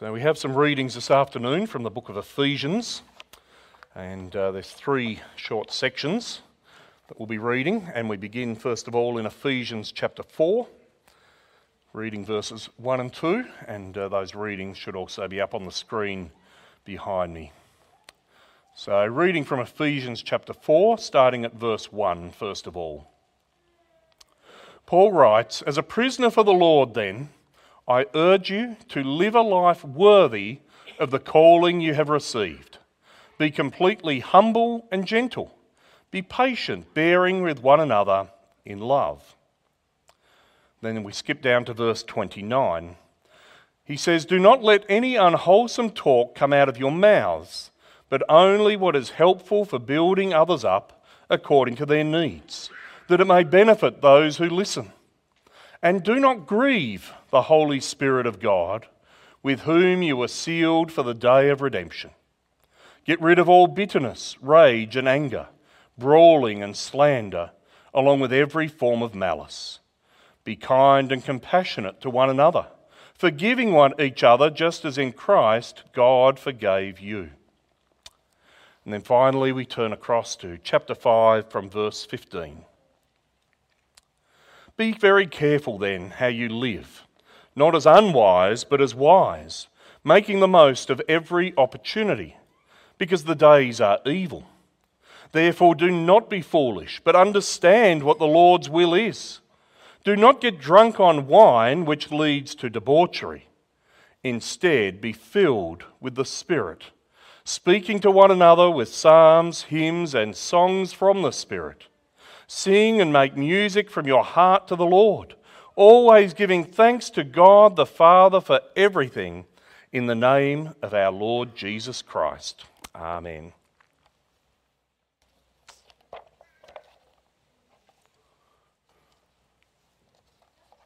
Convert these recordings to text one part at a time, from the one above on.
So, we have some readings this afternoon from the book of Ephesians, and uh, there's three short sections that we'll be reading. And we begin, first of all, in Ephesians chapter 4, reading verses 1 and 2, and uh, those readings should also be up on the screen behind me. So, reading from Ephesians chapter 4, starting at verse 1, first of all. Paul writes, As a prisoner for the Lord, then, I urge you to live a life worthy of the calling you have received. Be completely humble and gentle. Be patient, bearing with one another in love. Then we skip down to verse 29. He says, Do not let any unwholesome talk come out of your mouths, but only what is helpful for building others up according to their needs, that it may benefit those who listen. And do not grieve the Holy Spirit of God, with whom you were sealed for the day of redemption. Get rid of all bitterness, rage, and anger, brawling and slander, along with every form of malice. Be kind and compassionate to one another, forgiving one each other, just as in Christ God forgave you. And then finally, we turn across to chapter 5 from verse 15. Be very careful then how you live, not as unwise, but as wise, making the most of every opportunity, because the days are evil. Therefore, do not be foolish, but understand what the Lord's will is. Do not get drunk on wine, which leads to debauchery. Instead, be filled with the Spirit, speaking to one another with psalms, hymns, and songs from the Spirit Sing and make music from your heart to the Lord, always giving thanks to God the Father for everything in the name of our Lord Jesus Christ. Amen.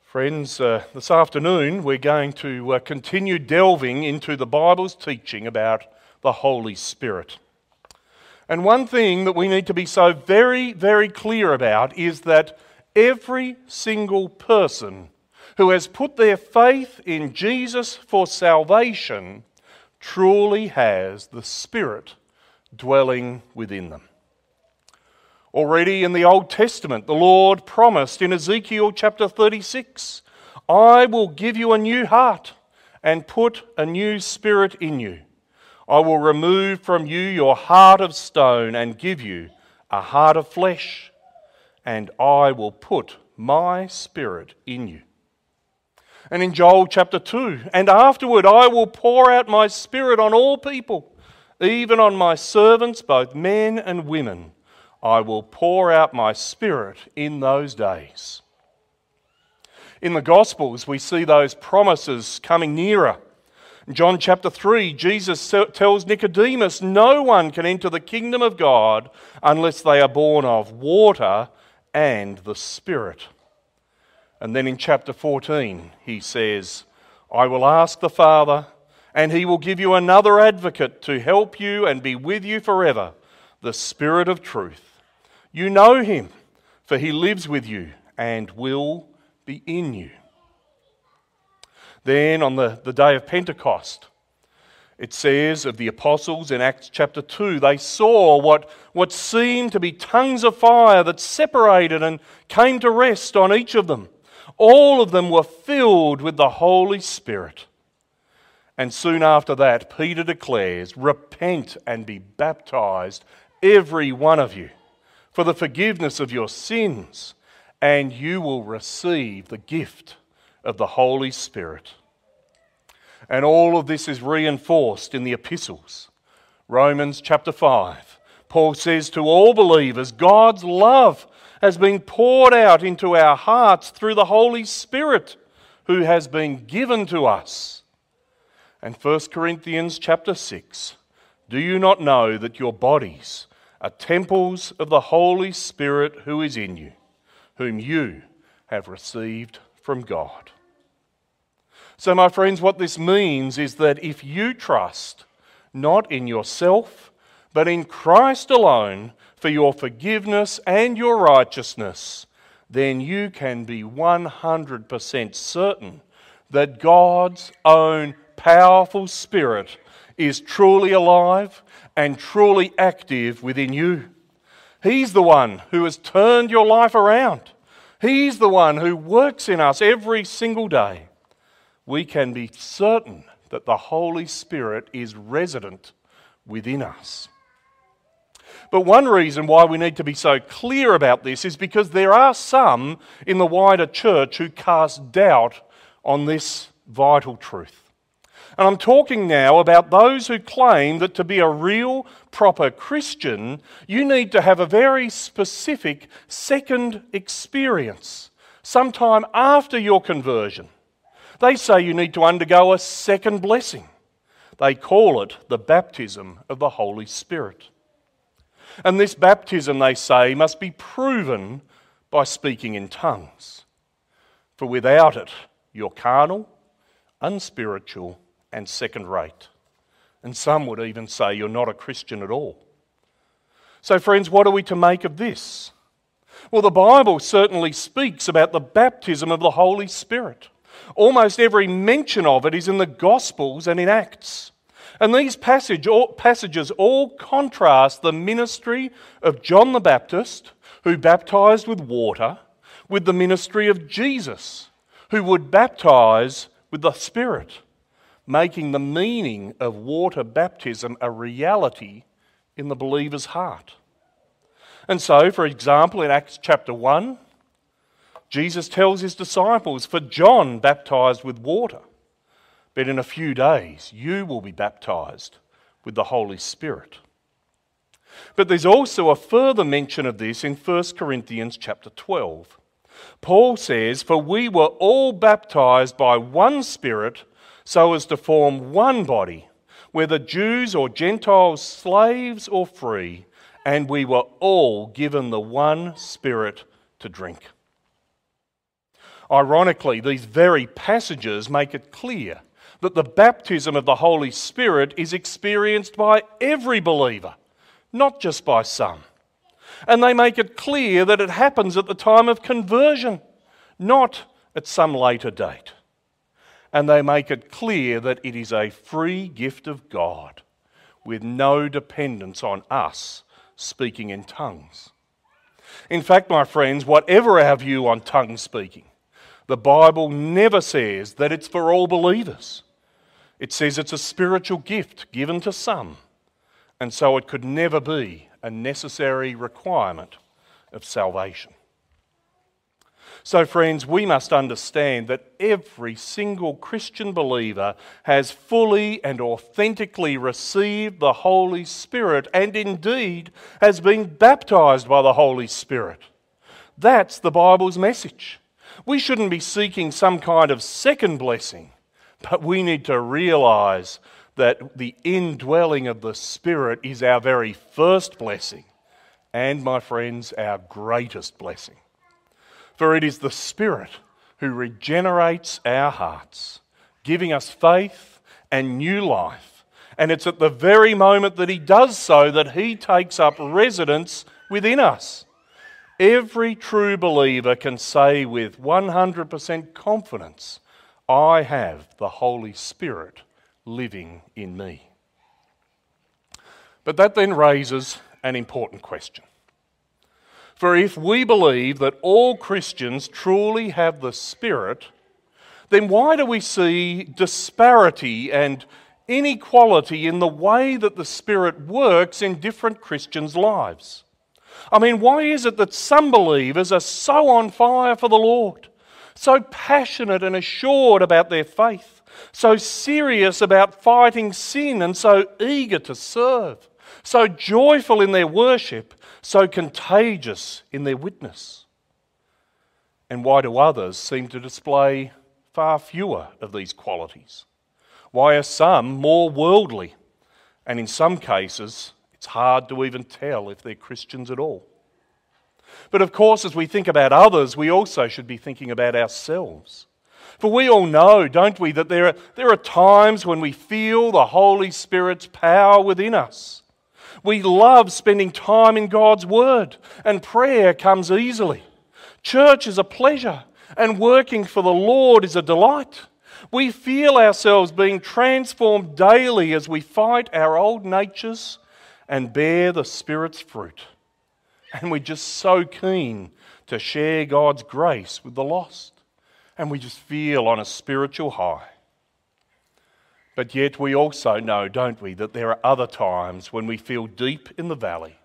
Friends, uh, this afternoon we're going to uh, continue delving into the Bible's teaching about the Holy Spirit. And one thing that we need to be so very, very clear about is that every single person who has put their faith in Jesus for salvation truly has the Spirit dwelling within them. Already in the Old Testament, the Lord promised in Ezekiel chapter 36 I will give you a new heart and put a new spirit in you. I will remove from you your heart of stone and give you a heart of flesh, and I will put my spirit in you. And in Joel chapter 2, and afterward I will pour out my spirit on all people, even on my servants, both men and women. I will pour out my spirit in those days. In the Gospels, we see those promises coming nearer. John chapter 3, Jesus tells Nicodemus, No one can enter the kingdom of God unless they are born of water and the Spirit. And then in chapter 14, he says, I will ask the Father, and he will give you another advocate to help you and be with you forever, the Spirit of truth. You know him, for he lives with you and will be in you. Then on the, the day of Pentecost, it says of the apostles in Acts chapter 2, they saw what, what seemed to be tongues of fire that separated and came to rest on each of them. All of them were filled with the Holy Spirit. And soon after that, Peter declares, Repent and be baptized, every one of you, for the forgiveness of your sins, and you will receive the gift of the Holy Spirit. And all of this is reinforced in the epistles. Romans chapter 5. Paul says to all believers, God's love has been poured out into our hearts through the Holy Spirit who has been given to us. And 1 Corinthians chapter 6. Do you not know that your bodies are temples of the Holy Spirit who is in you, whom you have received from God? So, my friends, what this means is that if you trust not in yourself, but in Christ alone for your forgiveness and your righteousness, then you can be 100% certain that God's own powerful Spirit is truly alive and truly active within you. He's the one who has turned your life around. He's the one who works in us every single day. We can be certain that the Holy Spirit is resident within us. But one reason why we need to be so clear about this is because there are some in the wider church who cast doubt on this vital truth. And I'm talking now about those who claim that to be a real, proper Christian, you need to have a very specific second experience, sometime after your conversion. They say you need to undergo a second blessing. They call it the baptism of the Holy Spirit. And this baptism, they say, must be proven by speaking in tongues. For without it, you're carnal, unspiritual, and second rate. And some would even say you're not a Christian at all. So, friends, what are we to make of this? Well, the Bible certainly speaks about the baptism of the Holy Spirit. Almost every mention of it is in the Gospels and in Acts. And these passage, all, passages all contrast the ministry of John the Baptist, who baptized with water, with the ministry of Jesus, who would baptize with the Spirit, making the meaning of water baptism a reality in the believer's heart. And so, for example, in Acts chapter 1, Jesus tells his disciples, For John baptized with water but in a few days, you will be baptized with the Holy Spirit. But there's also a further mention of this in 1 Corinthians chapter 12. Paul says, For we were all baptized by one Spirit so as to form one body, whether Jews or Gentiles, slaves or free, and we were all given the one Spirit to drink. Ironically, these very passages make it clear that the baptism of the Holy Spirit is experienced by every believer, not just by some. And they make it clear that it happens at the time of conversion, not at some later date. And they make it clear that it is a free gift of God with no dependence on us speaking in tongues. In fact, my friends, whatever our view on tongue speaking, the Bible never says that it's for all believers. It says it's a spiritual gift given to some, and so it could never be a necessary requirement of salvation. So, friends, we must understand that every single Christian believer has fully and authentically received the Holy Spirit and indeed has been baptized by the Holy Spirit. That's the Bible's message. We shouldn't be seeking some kind of second blessing. But we need to realize that the indwelling of the Spirit is our very first blessing, and, my friends, our greatest blessing. For it is the Spirit who regenerates our hearts, giving us faith and new life. And it's at the very moment that He does so that He takes up residence within us. Every true believer can say with 100% confidence I have the Holy Spirit living in me. But that then raises an important question. For if we believe that all Christians truly have the Spirit, then why do we see disparity and inequality in the way that the Spirit works in different Christians' lives? I mean, why is it that some believers are so on fire for the Lord? so passionate and assured about their faith, so serious about fighting sin, and so eager to serve, so joyful in their worship, so contagious in their witness. And why do others seem to display far fewer of these qualities? Why are some more worldly? And in some cases, it's hard to even tell if they're Christians at all. But of course, as we think about others, we also should be thinking about ourselves. For we all know, don't we, that there are, there are times when we feel the Holy Spirit's power within us. We love spending time in God's Word, and prayer comes easily. Church is a pleasure, and working for the Lord is a delight. We feel ourselves being transformed daily as we fight our old natures and bear the Spirit's fruit. And we're just so keen to share God's grace with the lost. And we just feel on a spiritual high. But yet, we also know, don't we, that there are other times when we feel deep in the valley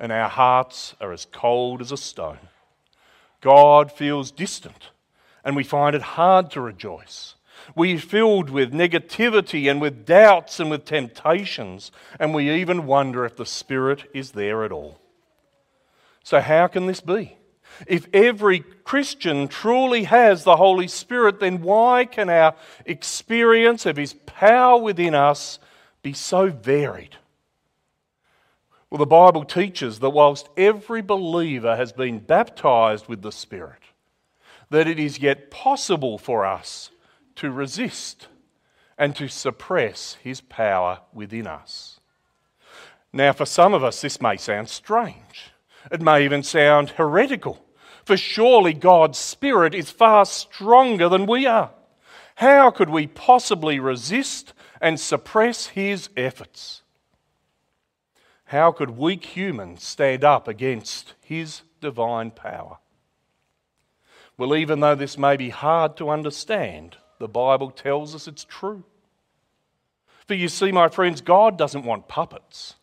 and our hearts are as cold as a stone. God feels distant and we find it hard to rejoice. We're filled with negativity and with doubts and with temptations, and we even wonder if the Spirit is there at all. So, how can this be? If every Christian truly has the Holy Spirit, then why can our experience of His power within us be so varied? Well, the Bible teaches that whilst every believer has been baptized with the Spirit, that it is yet possible for us to resist and to suppress His power within us. Now, for some of us, this may sound strange. It may even sound heretical. For surely God's Spirit is far stronger than we are. How could we possibly resist and suppress His efforts? How could weak humans stand up against His divine power? Well, even though this may be hard to understand, the Bible tells us it's true. For you see, my friends, God doesn't want puppets.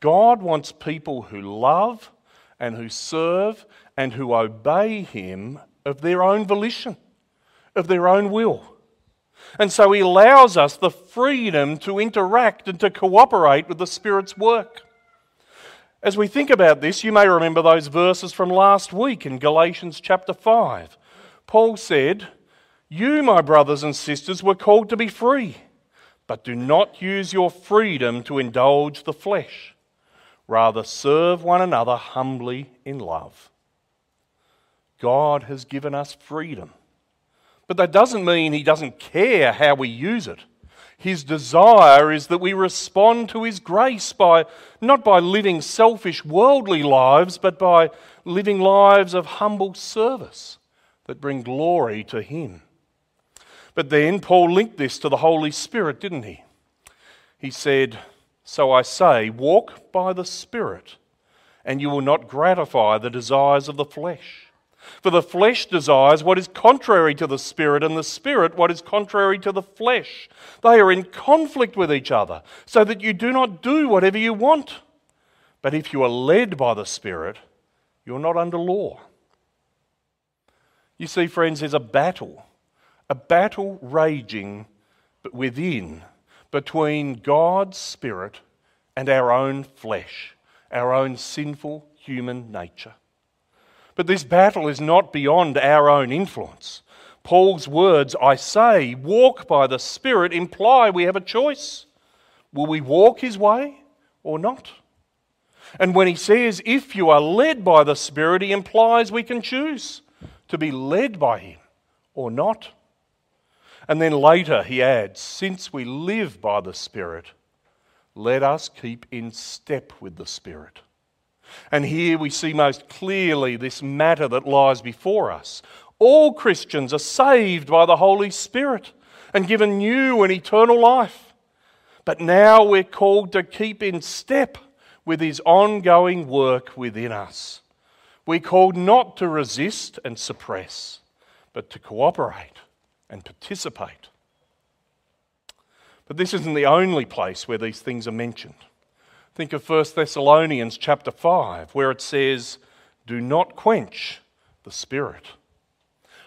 God wants people who love and who serve and who obey Him of their own volition, of their own will. And so He allows us the freedom to interact and to cooperate with the Spirit's work. As we think about this, you may remember those verses from last week in Galatians chapter 5. Paul said, You, my brothers and sisters, were called to be free, but do not use your freedom to indulge the flesh. Rather, serve one another humbly in love. God has given us freedom. But that doesn't mean He doesn't care how we use it. His desire is that we respond to His grace by not by living selfish, worldly lives, but by living lives of humble service that bring glory to Him. But then Paul linked this to the Holy Spirit, didn't he? He said, So I say, walk by the Spirit, and you will not gratify the desires of the flesh. For the flesh desires what is contrary to the spirit, and the spirit what is contrary to the flesh. They are in conflict with each other, so that you do not do whatever you want. But if you are led by the spirit, you're not under law. You see, friends, there's a battle, a battle raging but within between God's spirit and our own flesh, our own sinful human nature. But this battle is not beyond our own influence. Paul's words, I say, walk by the Spirit, imply we have a choice. Will we walk his way or not? And when he says, if you are led by the Spirit, he implies we can choose to be led by him or not. And then later he adds, since we live by the Spirit, let us keep in step with the Spirit. And here we see most clearly this matter that lies before us. All Christians are saved by the Holy Spirit and given new and eternal life. But now we're called to keep in step with His ongoing work within us. We're called not to resist and suppress, but to cooperate and participate. But this isn't the only place where these things are mentioned. Think of 1 Thessalonians chapter 5, where it says, Do not quench the Spirit.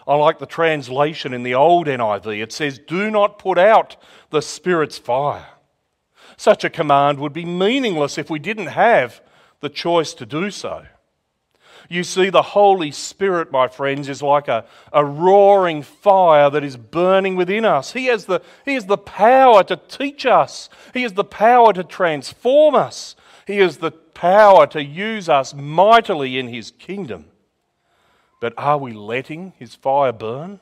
I like the translation in the old NIV. It says, Do not put out the Spirit's fire. Such a command would be meaningless if we didn't have the choice to do so. You see, the Holy Spirit, my friends, is like a, a roaring fire that is burning within us. He has, the, he has the power to teach us, He has the power to transform us, He has the power to use us mightily in His kingdom. But are we letting His fire burn?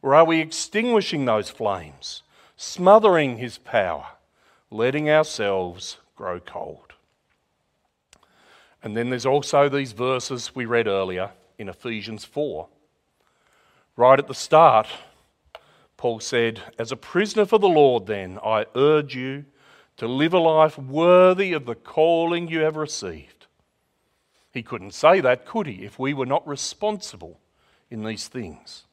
Or are we extinguishing those flames, smothering His power, letting ourselves grow cold? And then there's also these verses we read earlier in Ephesians 4. Right at the start, Paul said, As a prisoner for the Lord, then, I urge you to live a life worthy of the calling you have received. He couldn't say that, could he, if we were not responsible in these things?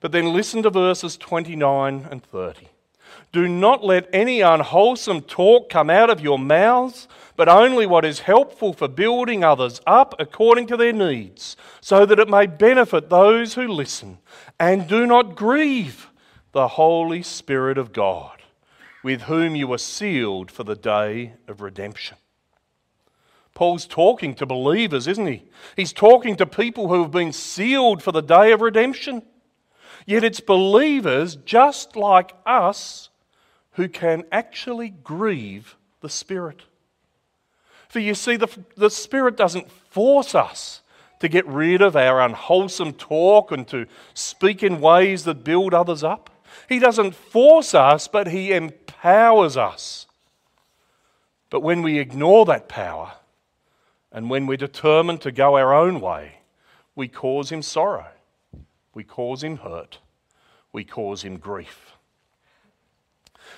But then listen to verses 29 and 30. Do not let any unwholesome talk come out of your mouths, but only what is helpful for building others up according to their needs, so that it may benefit those who listen. And do not grieve the Holy Spirit of God, with whom you are sealed for the day of redemption. Paul's talking to believers, isn't he? He's talking to people who have been sealed for the day of redemption. Yet it's believers just like us who can actually grieve the Spirit. For you see, the, the Spirit doesn't force us to get rid of our unwholesome talk and to speak in ways that build others up. He doesn't force us, but He empowers us. But when we ignore that power and when we're determined to go our own way, we cause Him sorrow, we cause Him hurt, we cause Him grief.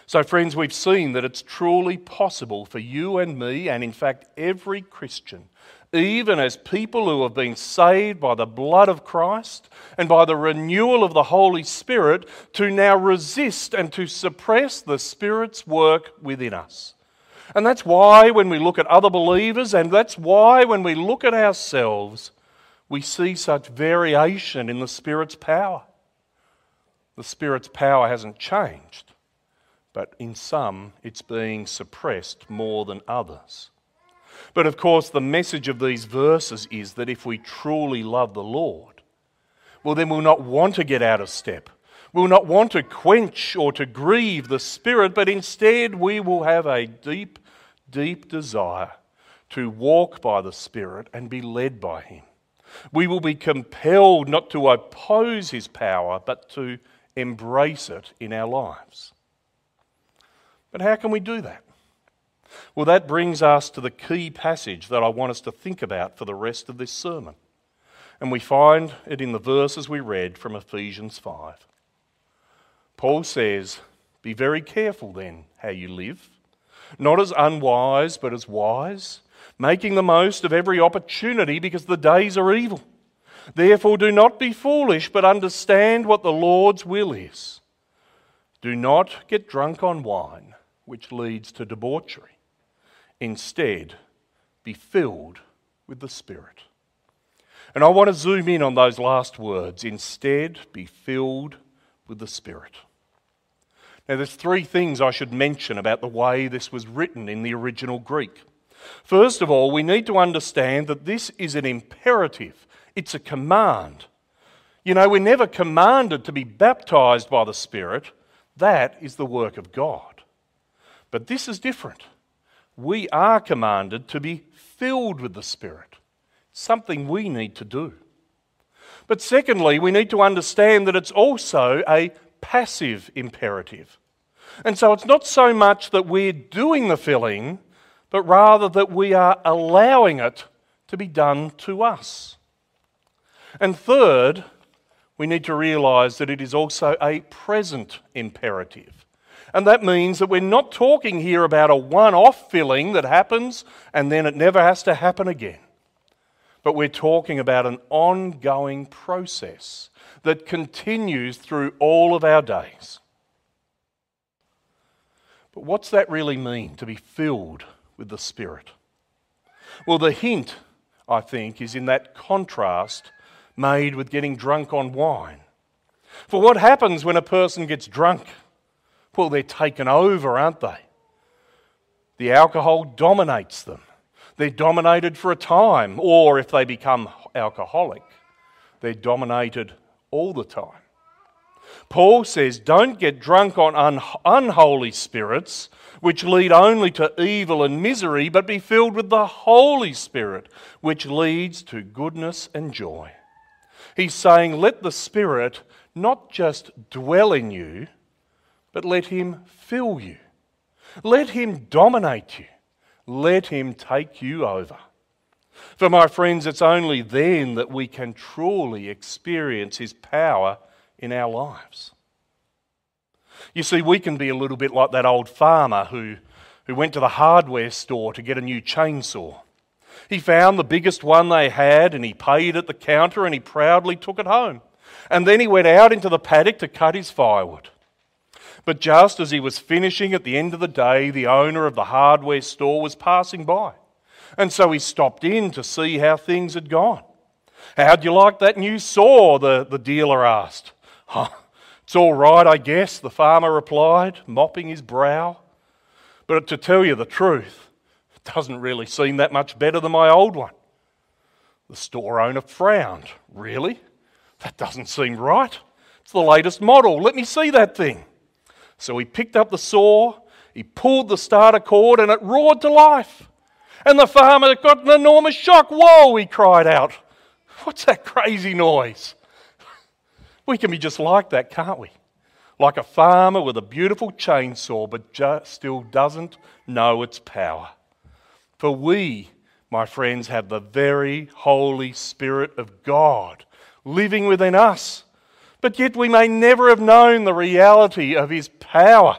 So, friends, we've seen that it's truly possible for you and me, and in fact every Christian, even as people who have been saved by the blood of Christ and by the renewal of the Holy Spirit, to now resist and to suppress the Spirit's work within us. And that's why when we look at other believers, and that's why when we look at ourselves, we see such variation in the Spirit's power. The Spirit's power hasn't changed, but in some it's being suppressed more than others. But of course, the message of these verses is that if we truly love the Lord, well, then we'll not want to get out of step. We'll not want to quench or to grieve the Spirit, but instead we will have a deep, deep desire to walk by the Spirit and be led by Him. We will be compelled not to oppose His power, but to embrace it in our lives. But how can we do that? Well, that brings us to the key passage that I want us to think about for the rest of this sermon. And we find it in the verses we read from Ephesians 5. Paul says, Be very careful then how you live, not as unwise, but as wise, making the most of every opportunity because the days are evil. Therefore, do not be foolish, but understand what the Lord's will is. Do not get drunk on wine, which leads to debauchery Instead, be filled with the Spirit. And I want to zoom in on those last words. Instead, be filled with the Spirit. Now, there's three things I should mention about the way this was written in the original Greek. First of all, we need to understand that this is an imperative, it's a command. You know, we're never commanded to be baptized by the Spirit, that is the work of God. But this is different we are commanded to be filled with the Spirit, something we need to do. But secondly, we need to understand that it's also a passive imperative. And so it's not so much that we're doing the filling, but rather that we are allowing it to be done to us. And third, we need to realize that it is also a present imperative. And that means that we're not talking here about a one off filling that happens and then it never has to happen again. But we're talking about an ongoing process that continues through all of our days. But what's that really mean, to be filled with the Spirit? Well, the hint, I think, is in that contrast made with getting drunk on wine. For what happens when a person gets drunk? Well, they're taken over, aren't they? The alcohol dominates them. They're dominated for a time, or if they become alcoholic, they're dominated all the time. Paul says, Don't get drunk on un- unholy spirits, which lead only to evil and misery, but be filled with the Holy Spirit, which leads to goodness and joy. He's saying, Let the Spirit not just dwell in you, but let Him fill you. Let Him dominate you. Let Him take you over. For my friends, it's only then that we can truly experience His power in our lives. You see, we can be a little bit like that old farmer who, who went to the hardware store to get a new chainsaw. He found the biggest one they had and he paid at the counter and he proudly took it home. And then he went out into the paddock to cut his firewood. But just as he was finishing at the end of the day, the owner of the hardware store was passing by. And so he stopped in to see how things had gone. How'd you like that new saw? The, the dealer asked. Huh, it's all right, I guess, the farmer replied, mopping his brow. But to tell you the truth, it doesn't really seem that much better than my old one. The store owner frowned. Really? That doesn't seem right. It's the latest model. Let me see that thing. So he picked up the saw, he pulled the starter cord, and it roared to life. And the farmer got an enormous shock. Whoa, he cried out. What's that crazy noise? We can be just like that, can't we? Like a farmer with a beautiful chainsaw, but just still doesn't know its power. For we, my friends, have the very Holy Spirit of God living within us. But yet we may never have known the reality of His power.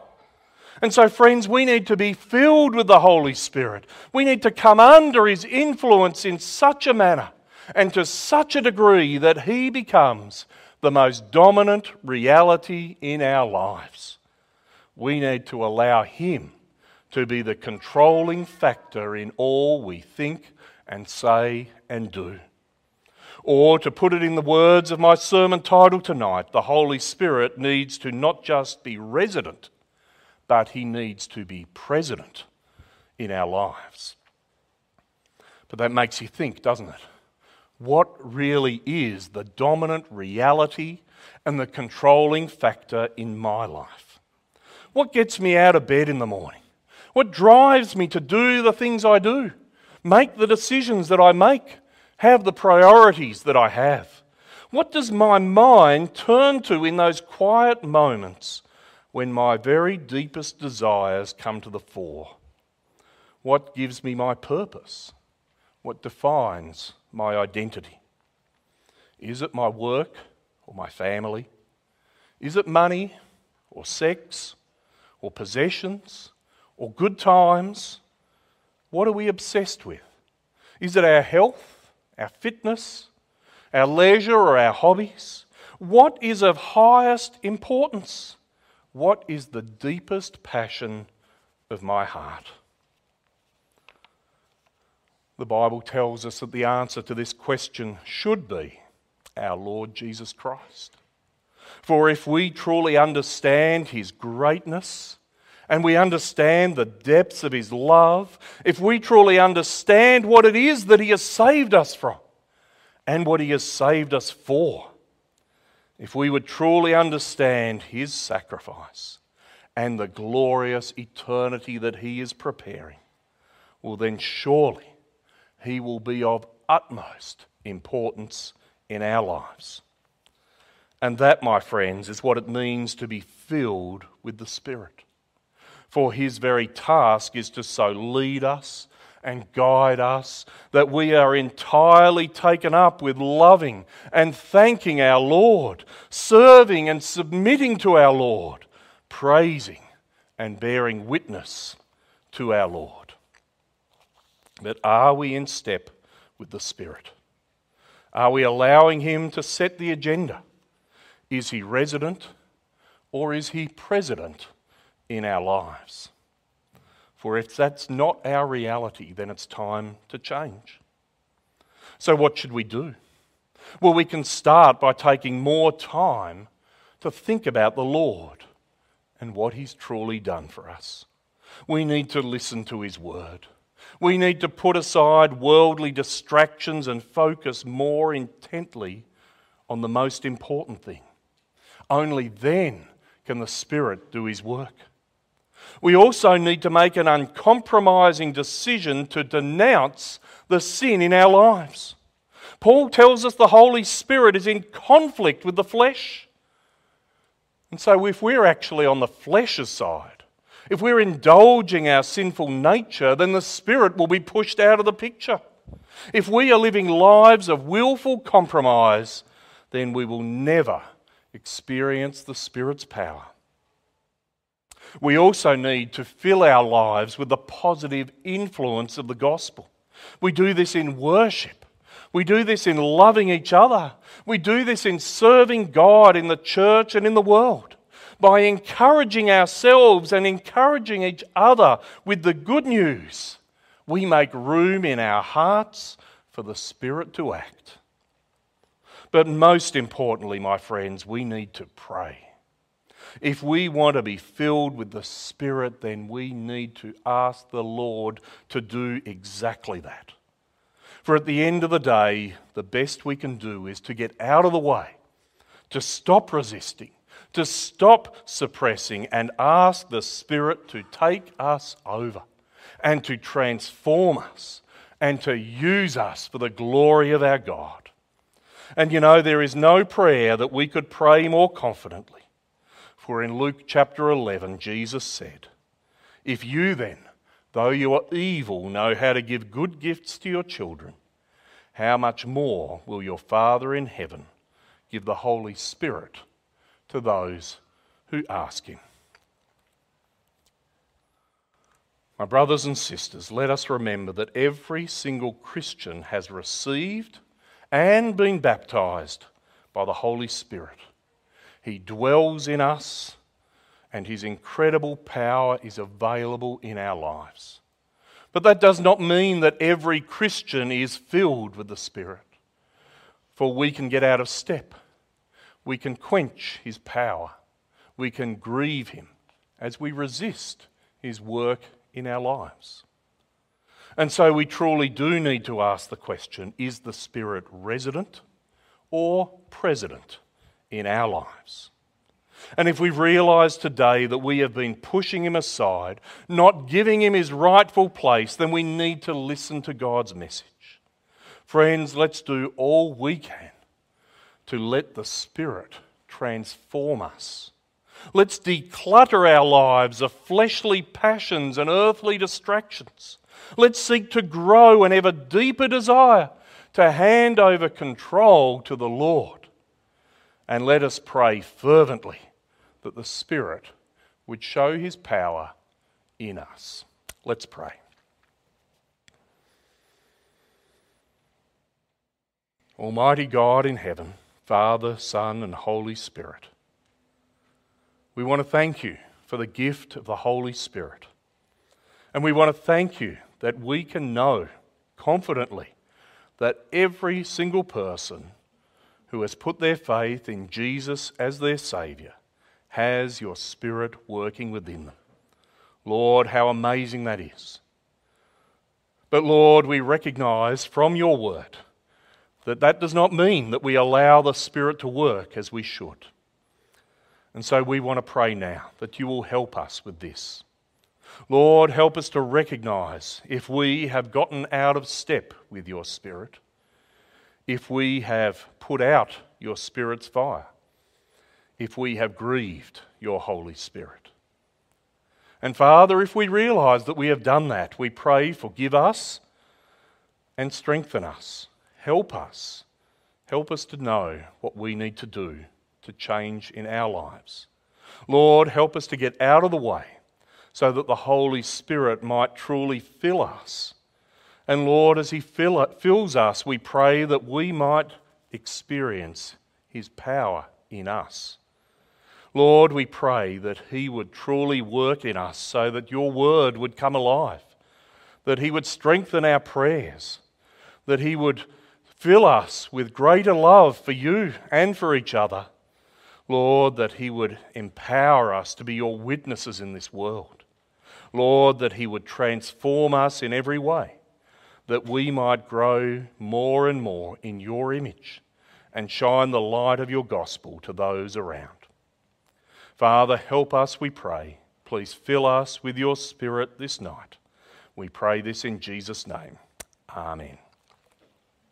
And so, friends, we need to be filled with the Holy Spirit. We need to come under His influence in such a manner and to such a degree that He becomes the most dominant reality in our lives. We need to allow Him to be the controlling factor in all we think and say and do. Or, to put it in the words of my sermon title tonight, the Holy Spirit needs to not just be resident, but he needs to be president in our lives. But that makes you think, doesn't it? What really is the dominant reality and the controlling factor in my life? What gets me out of bed in the morning? What drives me to do the things I do? Make the decisions that I make? have the priorities that I have? What does my mind turn to in those quiet moments when my very deepest desires come to the fore? What gives me my purpose? What defines my identity? Is it my work or my family? Is it money or sex or possessions or good times? What are we obsessed with? Is it our health our fitness, our leisure, or our hobbies? What is of highest importance? What is the deepest passion of my heart? The Bible tells us that the answer to this question should be our Lord Jesus Christ. For if we truly understand his greatness, and we understand the depths of His love, if we truly understand what it is that He has saved us from and what He has saved us for, if we would truly understand His sacrifice and the glorious eternity that He is preparing, well, then surely He will be of utmost importance in our lives. And that, my friends, is what it means to be filled with the Spirit for his very task is to so lead us and guide us that we are entirely taken up with loving and thanking our Lord, serving and submitting to our Lord, praising and bearing witness to our Lord. But are we in step with the Spirit? Are we allowing Him to set the agenda? Is He resident or is He president? in our lives. For if that's not our reality, then it's time to change. So, what should we do? Well, we can start by taking more time to think about the Lord and what He's truly done for us. We need to listen to His word. We need to put aside worldly distractions and focus more intently on the most important thing. Only then can the Spirit do His work. We also need to make an uncompromising decision to denounce the sin in our lives. Paul tells us the Holy Spirit is in conflict with the flesh. And so, if we're actually on the flesh's side, if we're indulging our sinful nature, then the Spirit will be pushed out of the picture. If we are living lives of willful compromise, then we will never experience the Spirit's power. We also need to fill our lives with the positive influence of the gospel. We do this in worship. We do this in loving each other. We do this in serving God in the church and in the world. By encouraging ourselves and encouraging each other with the good news, we make room in our hearts for the Spirit to act. But most importantly, my friends, we need to pray. If we want to be filled with the Spirit, then we need to ask the Lord to do exactly that. For at the end of the day, the best we can do is to get out of the way, to stop resisting, to stop suppressing, and ask the Spirit to take us over and to transform us and to use us for the glory of our God. And you know, there is no prayer that we could pray more confidently. For in Luke chapter 11, Jesus said, If you then, though you are evil, know how to give good gifts to your children, how much more will your Father in heaven give the Holy Spirit to those who ask Him? My brothers and sisters, let us remember that every single Christian has received and been baptized by the Holy Spirit. He dwells in us, and His incredible power is available in our lives. But that does not mean that every Christian is filled with the Spirit, for we can get out of step. We can quench His power. We can grieve Him as we resist His work in our lives. And so we truly do need to ask the question is the Spirit resident or president in our lives? And if we realise today that we have been pushing him aside, not giving him his rightful place, then we need to listen to God's message. Friends, let's do all we can to let the Spirit transform us Let's declutter our lives of fleshly passions and earthly distractions. Let's seek to grow an ever deeper desire to hand over control to the Lord. And let us pray fervently that the Spirit would show his power in us. Let's pray. Almighty God in heaven, Father, Son, and Holy Spirit. We want to thank you for the gift of the Holy Spirit. And we want to thank you that we can know confidently that every single person who has put their faith in Jesus as their Saviour has your Spirit working within them. Lord, how amazing that is. But Lord, we recognize from your word that that does not mean that we allow the Spirit to work as we should. And so we want to pray now that you will help us with this. Lord, help us to recognize if we have gotten out of step with your Spirit, if we have put out your Spirit's fire, if we have grieved your Holy Spirit. And Father, if we realize that we have done that, we pray, forgive us and strengthen us. Help us. Help us to know what we need to do to change in our lives. Lord, help us to get out of the way so that the Holy Spirit might truly fill us. And Lord, as He fill, fills us, we pray that we might experience His power in us. Lord, we pray that He would truly work in us so that your word would come alive, that He would strengthen our prayers, that He would fill us with greater love for you and for each other Lord, that He would empower us to be your witnesses in this world. Lord, that He would transform us in every way, that we might grow more and more in your image and shine the light of your gospel to those around. Father, help us, we pray. Please fill us with your Spirit this night. We pray this in Jesus' name. Amen.